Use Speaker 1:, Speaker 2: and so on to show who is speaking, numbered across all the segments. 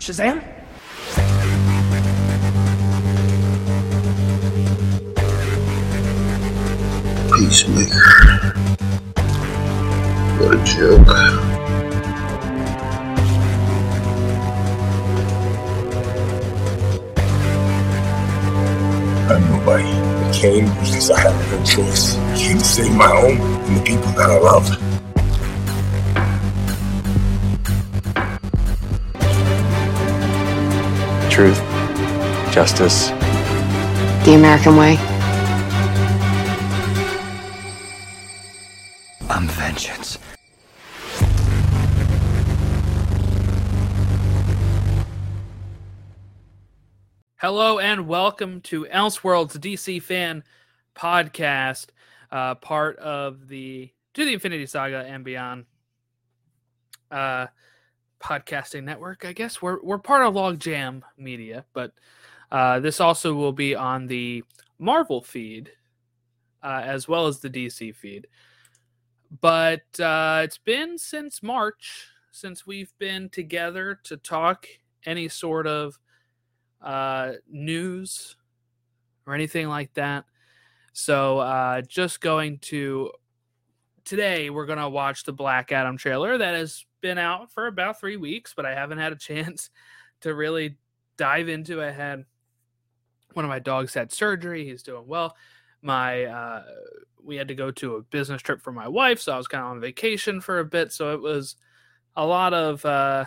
Speaker 1: Shazam?
Speaker 2: Peacemaker. What a joke.
Speaker 3: I'm nobody. I came because I had no choice. I came to save my home and the people that I love.
Speaker 4: Truth, justice,
Speaker 5: The American way.
Speaker 1: I'm vengeance.
Speaker 6: Hello and welcome to Elseworlds DC fan podcast, uh, part of the To the Infinity Saga and Beyond uh, podcasting network. I guess we're we're part of Logjam Media, but uh, this also will be on the Marvel feed uh, as well as the DC feed. But uh, it's been since March since we've been together to talk any sort of uh, news or anything like that. So, uh, just going to today, we're going to watch the Black Adam trailer that has been out for about three weeks, but I haven't had a chance to really dive into it. I had one of my dogs had surgery, he's doing well. My, uh, we had to go to a business trip for my wife, so I was kind of on vacation for a bit. So, it was a lot of uh,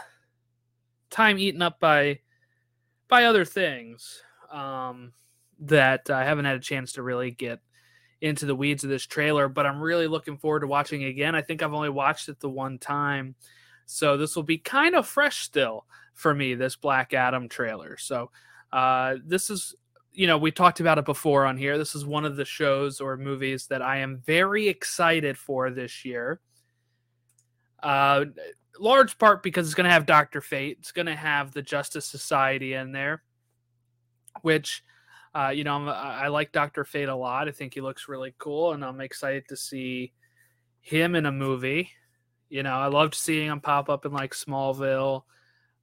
Speaker 6: time eaten up by by other things um, that I haven't had a chance to really get into the weeds of this trailer, but I'm really looking forward to watching again. I think I've only watched it the one time, so this will be kind of fresh still for me. This Black Adam trailer. So uh, this is, you know, we talked about it before on here. This is one of the shows or movies that I am very excited for this year. Uh, large part because it's going to have Doctor Fate. It's going to have the Justice Society in there, which, uh, you know, I'm, I like Doctor Fate a lot. I think he looks really cool, and I'm excited to see him in a movie. You know, I loved seeing him pop up in like Smallville.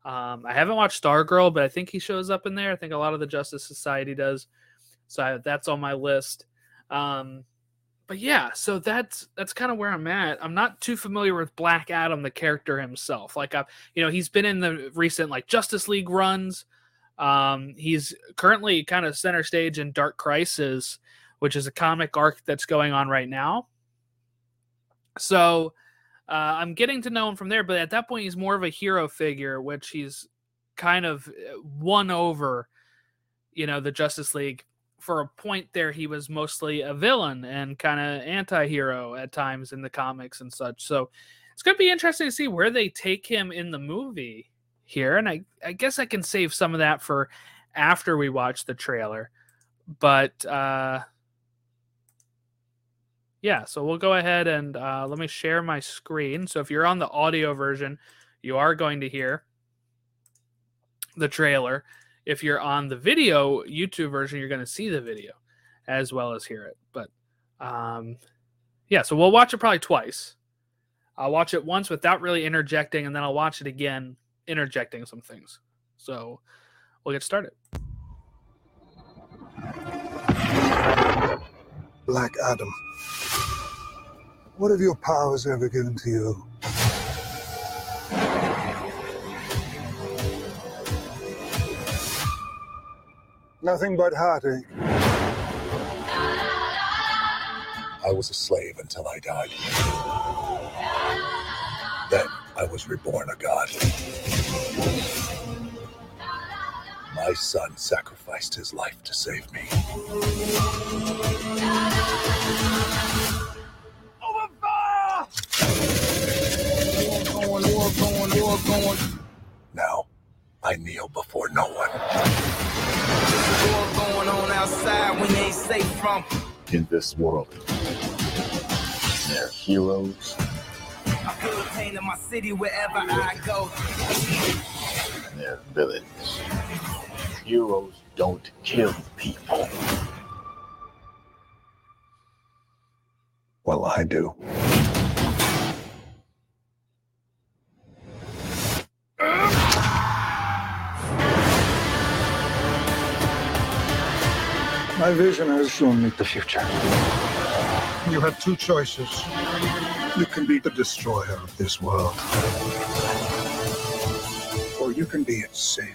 Speaker 6: Um, I haven't watched Stargirl, but I think he shows up in there. I think a lot of the Justice Society does. So I, that's on my list. Um, but yeah, so that's that's kind of where I'm at. I'm not too familiar with Black Adam, the character himself. Like I, you know, he's been in the recent like Justice League runs. Um, he's currently kind of center stage in Dark Crisis, which is a comic arc that's going on right now. So uh, I'm getting to know him from there, but at that point, he's more of a hero figure, which he's kind of uh, won over, you know, the Justice League for a point there he was mostly a villain and kind of anti-hero at times in the comics and such so it's going to be interesting to see where they take him in the movie here and I, I guess i can save some of that for after we watch the trailer but uh yeah so we'll go ahead and uh, let me share my screen so if you're on the audio version you are going to hear the trailer if you're on the video YouTube version, you're going to see the video as well as hear it. But um, yeah, so we'll watch it probably twice. I'll watch it once without really interjecting, and then I'll watch it again, interjecting some things. So we'll get started.
Speaker 7: Black Adam. What have your powers ever given to you? Nothing but heartache.
Speaker 3: I was a slave until I died. Then I was reborn a god. My son sacrificed his life to save me. Now, I kneel before no one.
Speaker 8: War going on outside when you ain't safe from.
Speaker 9: in this world. They're heroes
Speaker 8: I pain of my city wherever I go.
Speaker 9: They're villains. Heroes don't kill people.
Speaker 7: Well, I do. My vision has shown me
Speaker 4: the future.
Speaker 7: You have two choices you can be the destroyer of this world, or you can be its savior.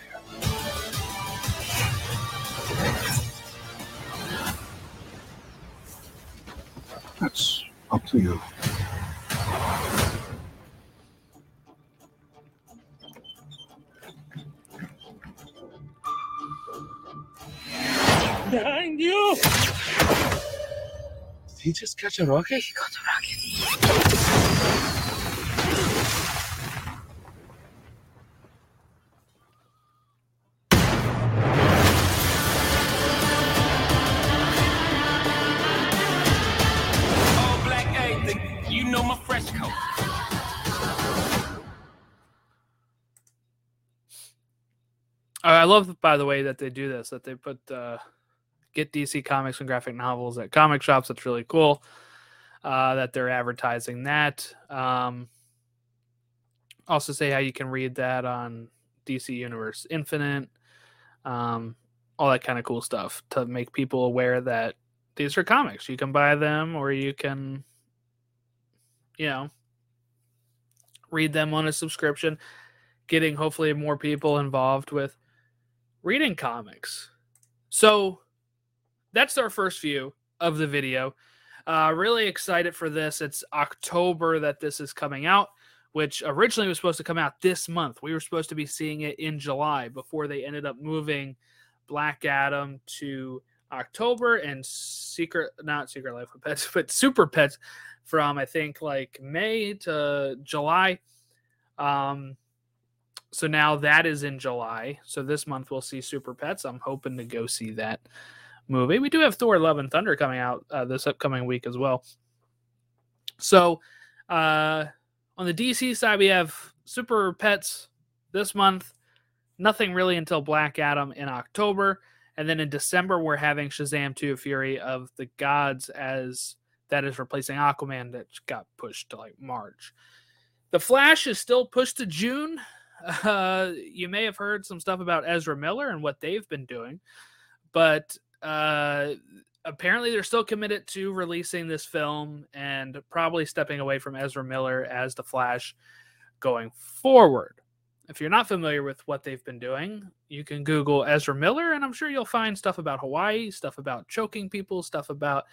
Speaker 7: That's up to you.
Speaker 3: Behind you! Did he just catch a rocket? He caught a rocket.
Speaker 8: All black everything. You know my fresh coat.
Speaker 6: I love, by the way, that they do this. That they put uh, get DC comics and graphic novels at comic shops. That's really cool. Uh, that they're advertising that. Um, also, say how you can read that on DC Universe Infinite. Um, all that kind of cool stuff to make people aware that these are comics. You can buy them, or you can, you know, read them on a subscription. Getting hopefully more people involved with reading comics. So that's our first view of the video. Uh, really excited for this. It's October that this is coming out, which originally was supposed to come out this month. We were supposed to be seeing it in July before they ended up moving Black Adam to October and Secret, not Secret Life of Pets, but Super Pets from I think like May to July. Um, so now that is in July. So this month we'll see Super Pets. I'm hoping to go see that movie. We do have Thor: Love and Thunder coming out uh, this upcoming week as well. So uh, on the DC side, we have Super Pets this month. Nothing really until Black Adam in October, and then in December we're having Shazam 2: Fury of the Gods as that is replacing Aquaman that got pushed to like March. The Flash is still pushed to June. Uh, you may have heard some stuff about Ezra Miller and what they've been doing, but uh, apparently they're still committed to releasing this film and probably stepping away from Ezra Miller as the Flash going forward. If you're not familiar with what they've been doing, you can Google Ezra Miller, and I'm sure you'll find stuff about Hawaii, stuff about choking people, stuff about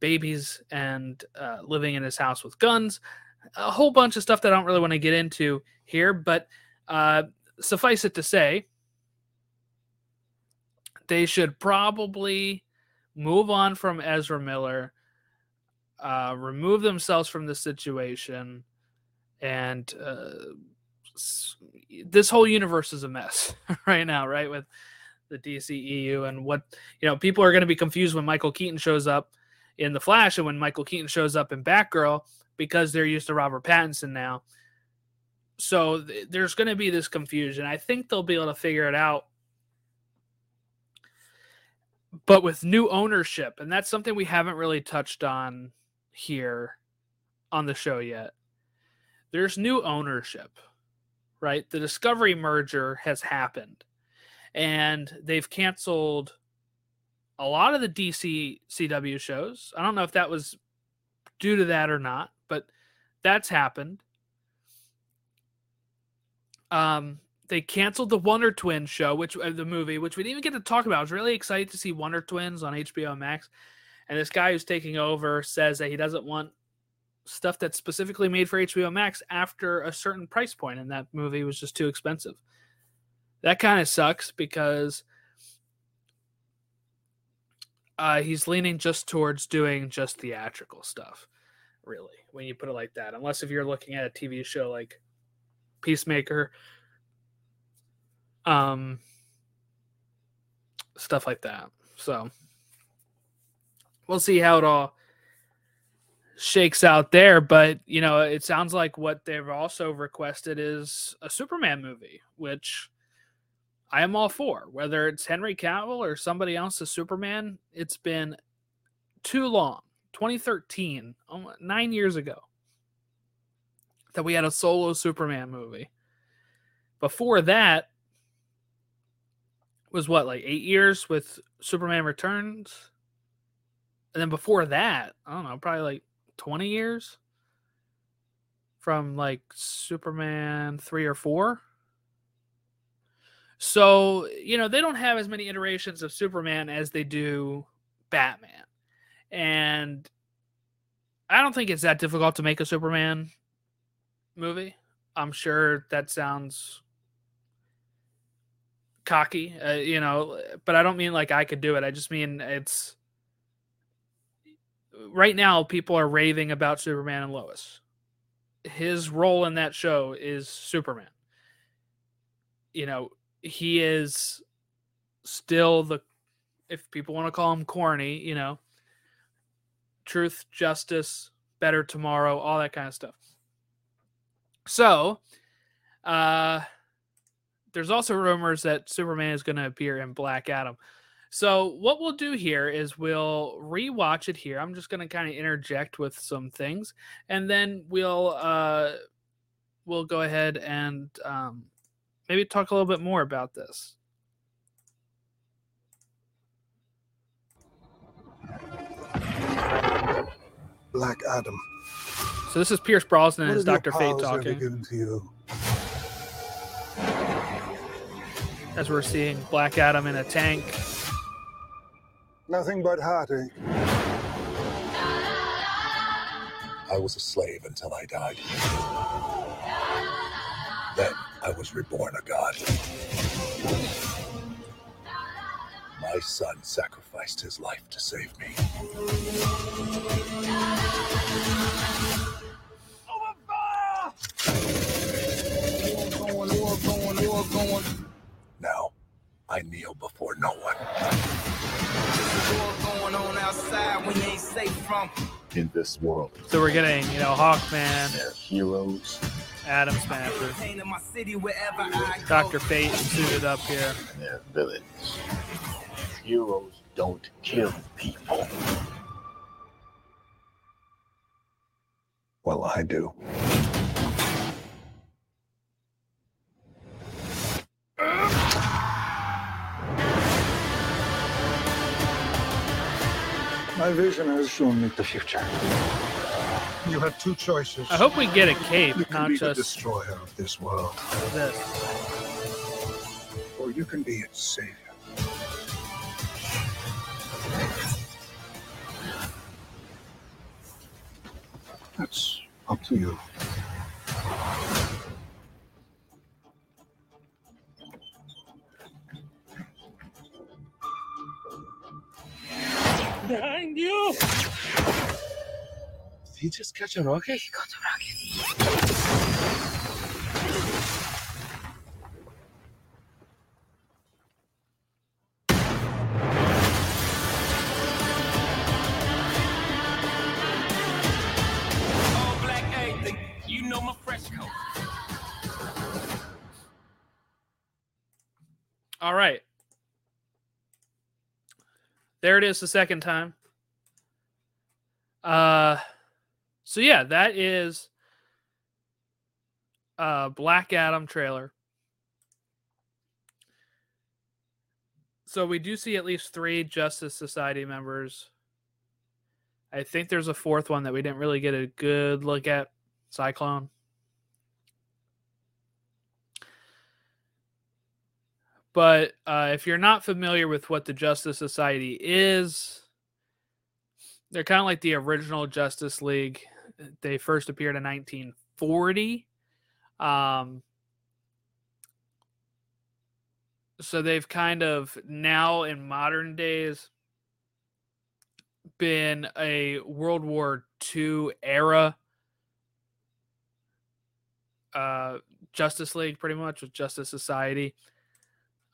Speaker 6: babies and uh, living in his house with guns, a whole bunch of stuff that I don't really want to get into here. But uh, suffice it to say, they should probably move on from Ezra Miller, uh, remove themselves from the situation, and uh, this whole universe is a mess right now, right? With the DCEU and what you know, people are going to be confused when Michael Keaton shows up in the Flash and when Michael Keaton shows up in Batgirl because they're used to Robert Pattinson now. So th- there's going to be this confusion. I think they'll be able to figure it out but with new ownership and that's something we haven't really touched on here on the show yet. There's new ownership right? The discovery merger has happened and they've canceled a lot of the dc cw shows. I don't know if that was due to that or not but that's happened. Um they canceled the Wonder Twins show, which uh, the movie, which we didn't even get to talk about. I was really excited to see Wonder Twins on HBO Max. And this guy who's taking over says that he doesn't want stuff that's specifically made for HBO Max after a certain price point, and that movie was just too expensive. That kind of sucks because uh, he's leaning just towards doing just theatrical stuff, really, when you put it like that. Unless if you're looking at a TV show like Peacemaker um stuff like that. So we'll see how it all shakes out there but you know it sounds like what they've also requested is a superman movie which i am all for. Whether it's henry cavill or somebody else as superman it's been too long 2013 nine years ago that we had a solo superman movie. Before that was what like eight years with Superman Returns, and then before that, I don't know, probably like twenty years from like Superman three or four. So you know they don't have as many iterations of Superman as they do Batman, and I don't think it's that difficult to make a Superman movie. I'm sure that sounds cocky, uh, you know, but I don't mean like I could do it. I just mean it's right now people are raving about Superman and Lois. His role in that show is Superman. You know, he is still the if people want to call him corny, you know, truth, justice, better tomorrow, all that kind of stuff. So, uh, there's also rumors that Superman is going to appear in Black Adam. So, what we'll do here is we'll rewatch it here. I'm just going to kind of interject with some things, and then we'll uh, we'll go ahead and um, maybe talk a little bit more about this.
Speaker 7: Black Adam.
Speaker 6: So this is Pierce Brosnan as Doctor Fate talking. As we're seeing Black Adam in a tank.
Speaker 7: Nothing but heartache.
Speaker 3: I was a slave until I died. Then I was reborn a god. My son sacrificed his life to save me.
Speaker 9: In this world,
Speaker 6: So we're getting, you know, Hawkman,
Speaker 9: they're heroes
Speaker 6: Atom Smasher,
Speaker 8: Painting my city wherever I go.
Speaker 6: Doctor Fate suited up here.
Speaker 9: and they're villains. Heroes don't kill people.
Speaker 7: Well, I do. Uh. My vision has shown me the future. You have two choices.
Speaker 6: I hope we get a cape,
Speaker 7: you can
Speaker 6: not
Speaker 7: be the destroyer of this world,
Speaker 6: this.
Speaker 7: or you can be its savior. That's up to you.
Speaker 3: He just catch a rocket?
Speaker 8: All black everything. You know my fresh coat.
Speaker 6: All right. There it is the second time. Uh so yeah, that is uh Black Adam trailer. So we do see at least 3 Justice Society members. I think there's a fourth one that we didn't really get a good look at, Cyclone. But uh, if you're not familiar with what the Justice Society is, they're kind of like the original Justice League. They first appeared in 1940. Um, so they've kind of now in modern days been a World War II era uh, Justice League, pretty much with Justice Society.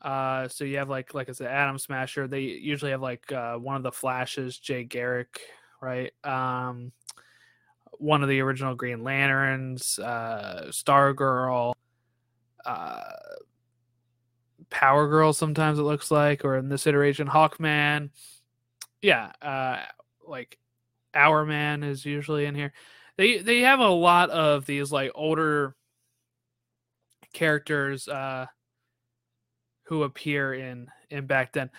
Speaker 6: Uh, so you have like like I said, Atom Smasher. They usually have like uh, one of the Flashes, Jay Garrick, right? Um, one of the original Green Lanterns, uh, Stargirl, uh, Power Girl. Sometimes it looks like, or in this iteration, Hawkman. Yeah, uh, like Hourman is usually in here. They they have a lot of these like older characters. Uh, who appear in in back then.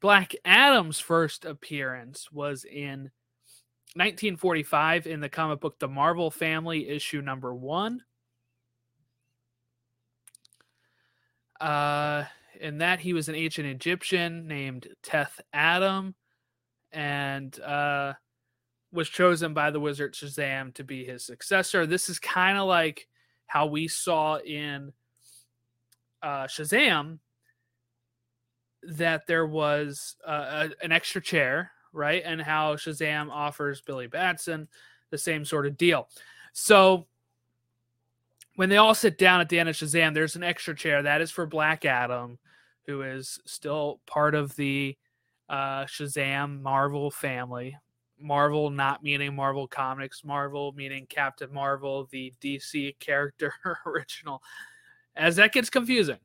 Speaker 6: Black Adam's first appearance was in 1945 in the comic book The Marvel Family, issue number one. Uh, in that, he was an ancient Egyptian named Teth Adam and uh, was chosen by the wizard Shazam to be his successor. This is kind of like how we saw in uh, Shazam that there was uh, a, an extra chair, right? And how Shazam offers Billy Batson the same sort of deal. So when they all sit down at the end of Shazam, there's an extra chair that is for Black Adam, who is still part of the uh, Shazam Marvel family. Marvel not meaning Marvel Comics, Marvel meaning Captain Marvel, the DC character original, as that gets confusing,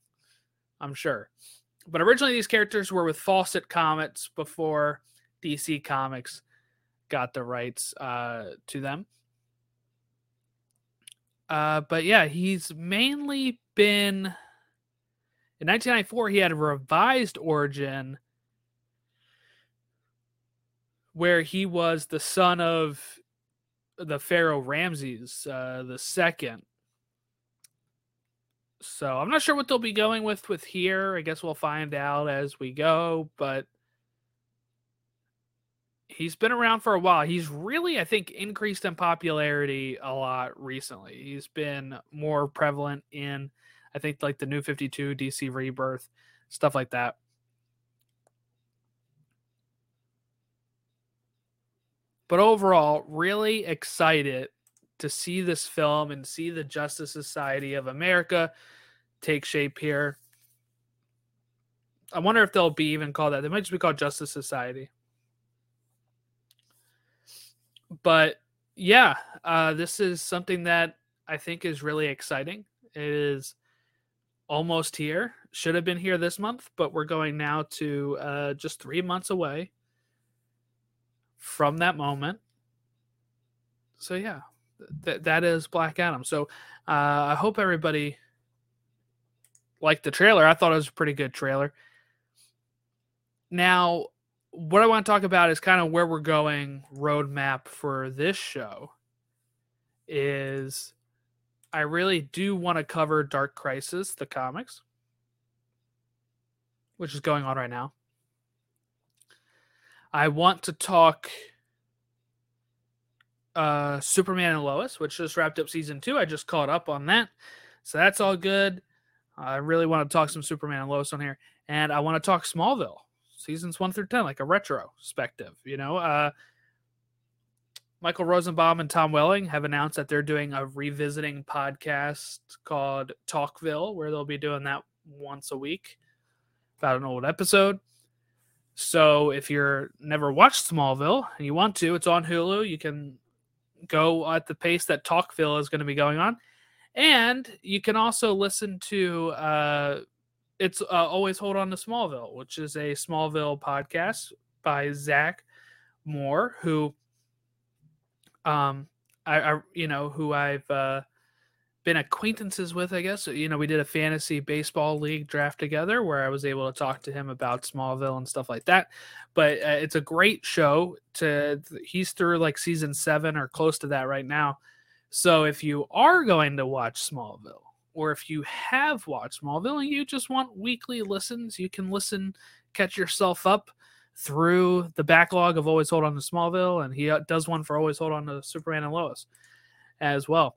Speaker 6: I'm sure. But originally, these characters were with Fawcett Comics before DC Comics got the rights uh, to them. Uh, but yeah, he's mainly been in 1994. He had a revised origin where he was the son of the Pharaoh Ramses uh, the second. So I'm not sure what they'll be going with with here. I guess we'll find out as we go, but he's been around for a while. He's really, I think, increased in popularity a lot recently. He's been more prevalent in, I think, like the New 52, DC Rebirth, stuff like that. But overall, really excited to see this film and see the Justice Society of America take shape here. I wonder if they'll be even called that. They might just be called Justice Society. But yeah, uh, this is something that I think is really exciting. It is almost here. Should have been here this month, but we're going now to uh, just three months away from that moment. So yeah, that that is Black Adam. So uh, I hope everybody liked the trailer. I thought it was a pretty good trailer. Now, what I want to talk about is kind of where we're going roadmap for this show. Is I really do want to cover Dark Crisis, the comics, which is going on right now. I want to talk uh Superman and Lois, which just wrapped up season two. I just caught up on that. So that's all good. I really want to talk some Superman and Lois on here. And I want to talk Smallville, seasons one through ten, like a retrospective, you know. Uh Michael Rosenbaum and Tom Welling have announced that they're doing a revisiting podcast called Talkville, where they'll be doing that once a week about an old episode. So if you're never watched Smallville and you want to, it's on Hulu. You can go at the pace that Talkville is going to be going on. And you can also listen to uh, it's uh, always hold on to Smallville, which is a Smallville podcast by Zach Moore, who um I, I you know who I've uh, been acquaintances with, I guess. You know, we did a fantasy baseball league draft together where I was able to talk to him about Smallville and stuff like that. But uh, it's a great show. To he's through like season seven or close to that right now. So if you are going to watch Smallville, or if you have watched Smallville and you just want weekly listens, you can listen, catch yourself up through the backlog of Always Hold On to Smallville, and he uh, does one for Always Hold On to Superman and Lois as well.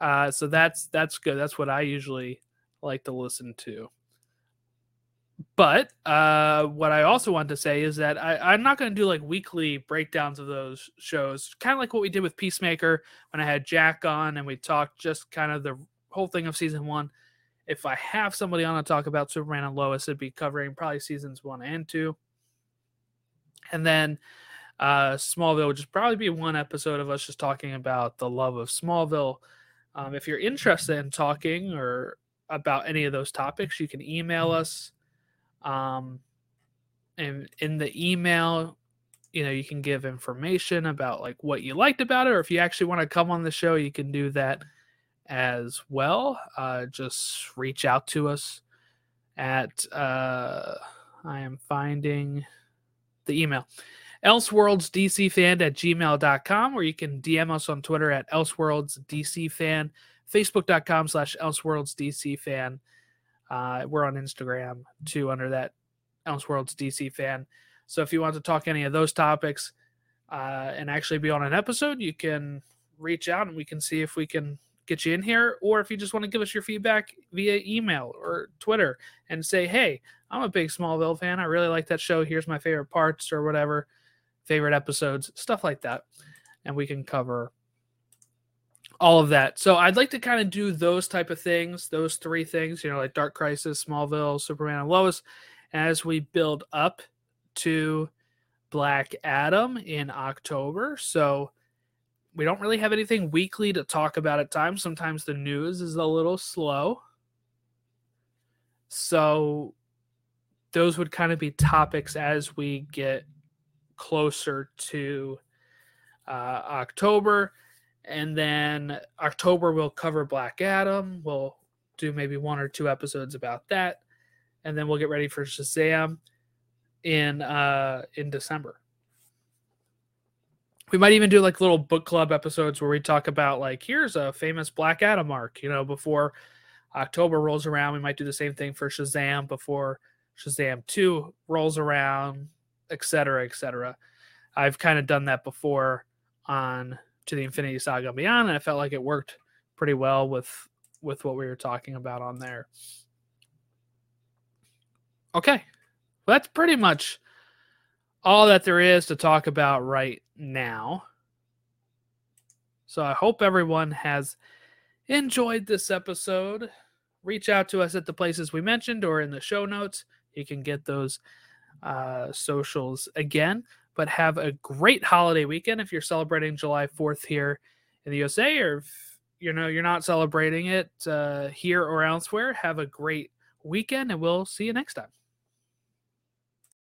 Speaker 6: Uh, so that's that's good. That's what I usually like to listen to. But uh, what I also want to say is that I, I'm not going to do like weekly breakdowns of those shows, kind of like what we did with Peacemaker when I had Jack on and we talked just kind of the whole thing of season one. If I have somebody on to talk about Superman and Lois, it'd be covering probably seasons one and two. And then uh, Smallville would just probably be one episode of us just talking about the love of Smallville. Um, if you're interested in talking or about any of those topics, you can email us. Um, and in the email, you know, you can give information about like what you liked about it, or if you actually want to come on the show, you can do that as well. Uh, just reach out to us at uh, I am finding the email elseworldsdcfan at gmail.com or you can DM us on Twitter at elseworldsdcfan, facebook.com slash elseworldsdcfan. Uh, we're on Instagram too under that elseworldsdcfan. So if you want to talk any of those topics uh, and actually be on an episode, you can reach out and we can see if we can get you in here. Or if you just want to give us your feedback via email or Twitter and say, hey, I'm a big Smallville fan. I really like that show. Here's my favorite parts or whatever, favorite episodes, stuff like that. And we can cover all of that. So I'd like to kind of do those type of things, those three things, you know, like Dark Crisis, Smallville, Superman, and Lois, as we build up to Black Adam in October. So we don't really have anything weekly to talk about at times. Sometimes the news is a little slow. So those would kind of be topics as we get closer to uh, October. And then October, we'll cover Black Adam. We'll do maybe one or two episodes about that. And then we'll get ready for Shazam in uh, in December. We might even do like little book club episodes where we talk about like here's a famous Black Adam arc, you know, before October rolls around. We might do the same thing for Shazam before Shazam 2 rolls around, etc., etc. I've kind of done that before on to the Infinity Saga and Beyond, and I felt like it worked pretty well with with what we were talking about on there. Okay. Well, that's pretty much all that there is to talk about right now. So I hope everyone has enjoyed this episode. Reach out to us at the places we mentioned or in the show notes. You can get those uh, socials again. But have a great holiday weekend if you're celebrating July 4th here in the USA, or if you know you're not celebrating it uh, here or elsewhere. Have a great weekend, and we'll see you next time.